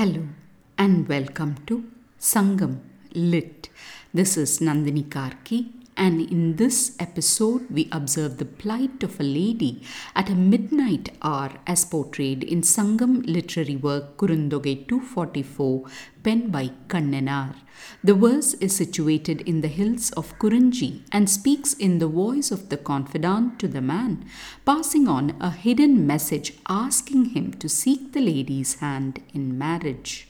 Hello and welcome to Sangam Lit. This is Nandini Karky, and in this episode, we observe the plight of a lady at a midnight hour as portrayed in Sangam literary work Kurunthogai 244, penned by Kannanar. The verse is situated in the hills of Kurinji and speaks in the voice of the confidant to the man, passing on a hidden message asking him to seek the lady's hand in marriage.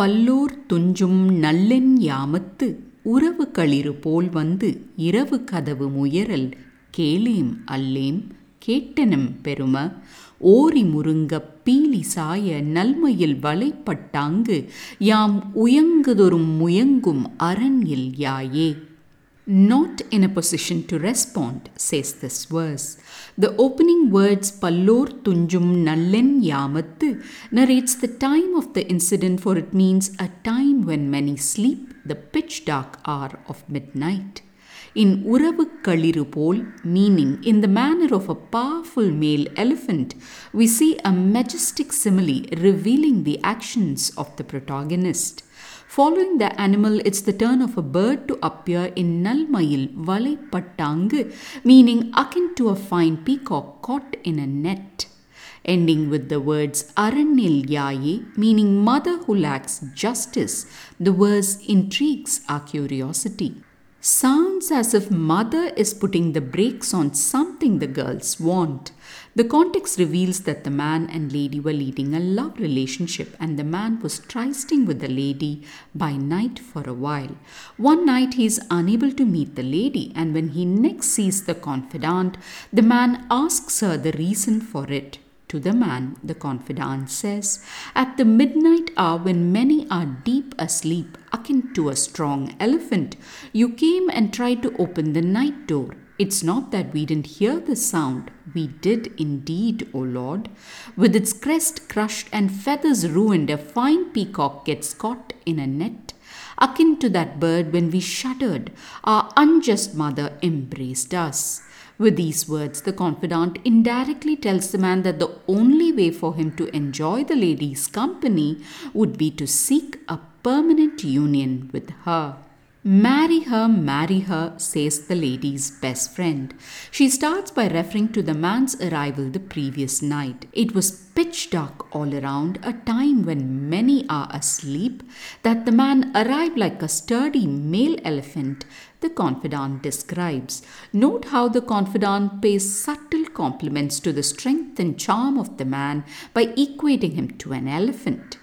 பல்லோர் துஞ்சும் நல்லென் யாமத்து உறவு களிறு போல் வந்து இரவு கதவு முயறல் கேளேம் அல்லேம் கேட்டனம் பெரும. ஓரி முருங்க பீலி சாய நல்மையில் வலைப்பட்டாங்கு யாம் உயங்குதொரும் முயங்கும் அரண்யில் யாயே. Not in a position to respond, says this verse. The opening words Pallor Tunjum Nallen Yamattu narrates the time of the incident, for it means a time when many sleep, the pitch dark hour of midnight. In Uravu Kaliru Pol, meaning in the manner of a powerful male elephant, we see a majestic simile revealing the actions of the protagonist. Following the animal, it's the turn of a bird to appear in Nalmayil Valai Pattangu, meaning akin to a fine peacock caught in a net. Ending with the words Aranil Yaye, meaning mother who lacks justice, the verse intrigues our curiosity. Sounds as if mother is putting the brakes on something the girls want. The context reveals that the man and lady were leading a love relationship and the man was trysting with the lady by night for a while. One night he is unable to meet the lady and when he next sees the confidant, the man asks her the reason for it. To the man, the confidant says, At the midnight hour when many are deep asleep, akin to a strong elephant, you came and tried to open the night door. It's not that we didn't hear the sound. We did indeed, O Lord. With its crest crushed and feathers ruined, a fine peacock gets caught in a net. Akin to that bird when we shuddered, our unjust mother embraced us. With these words, the confidant indirectly tells the man that the only way for him to enjoy the lady's company would be to seek a permanent union with her. Marry her, marry her, says the lady's best friend. She starts by referring to the man's arrival the previous night. It was pitch dark all around, a time when many are asleep, that the man arrived like a sturdy male elephant, the confidant describes. Note how the confidant pays subtle compliments to the strength and charm of the man by equating him to an elephant.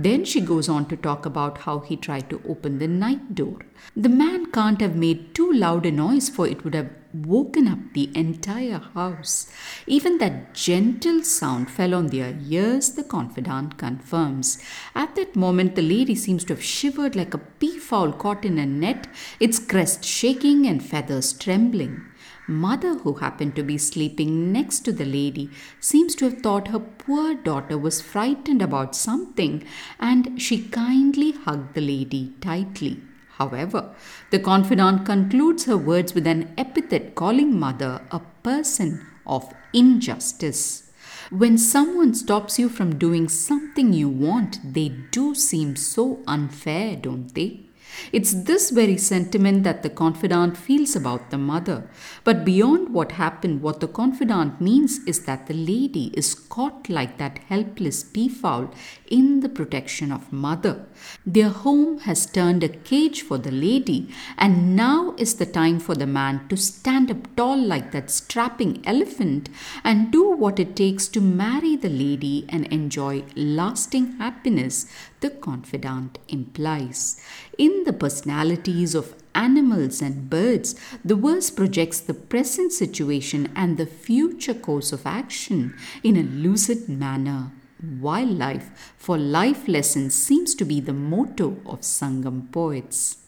Then she goes on to talk about how he tried to open the night door. The man can't have made too loud a noise, for it would have woken up the entire house. Even that gentle sound fell on their ears, the confidant confirms. At that moment, the lady seems to have shivered like a peafowl caught in a net, its crest shaking and feathers trembling. Mother, who happened to be sleeping next to the lady, seems to have thought her poor daughter was frightened about something and she kindly hugged the lady tightly. However, the confidant concludes her words with an epithet calling Mother a person of injustice. When someone stops you from doing something you want, they do seem so unfair, don't they? It's this very sentiment that the confidant feels about the mother. But beyond what happened, what the confidant means is that the lady is caught like that helpless peafowl in the protection of mother. Their home has turned a cage for the lady, and now is the time for the man to stand up tall like that strapping elephant and do what it takes to marry the lady and enjoy lasting happiness, the confidant implies. In the personalities of animals and birds, the verse projects the present situation and the future course of action in a lucid manner. Wildlife for life lessons seems to be the motto of Sangam poets.